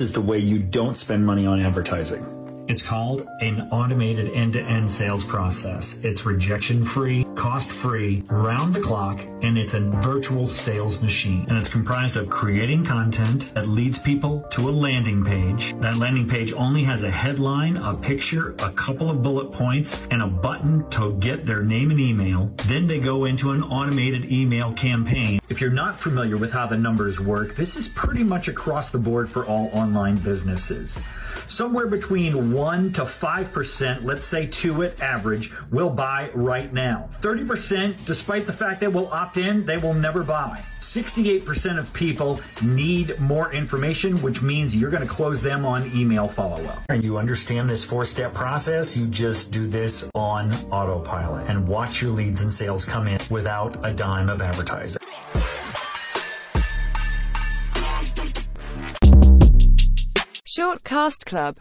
is the way you don't spend money on advertising. It's called an automated end-to-end sales process. It's rejection-free, cost-free, round the clock, and it's a virtual sales machine. And it's comprised of creating content that leads people to a landing page. That landing page only has a headline, a picture, a couple of bullet points, and a button to get their name and email. Then they go into an automated email campaign. If you're not familiar with how the numbers work, this is pretty much across the board for all online businesses. Somewhere between 1 to 5%, let's say 2 at average, will buy right now. 30%, despite the fact they will opt in, they will never buy. 68% of people need more information, which means you're going to close them on email follow up. And you understand this four step process, you just do this on autopilot and watch your leads and sales come in without a dime of advertising. Shortcast Club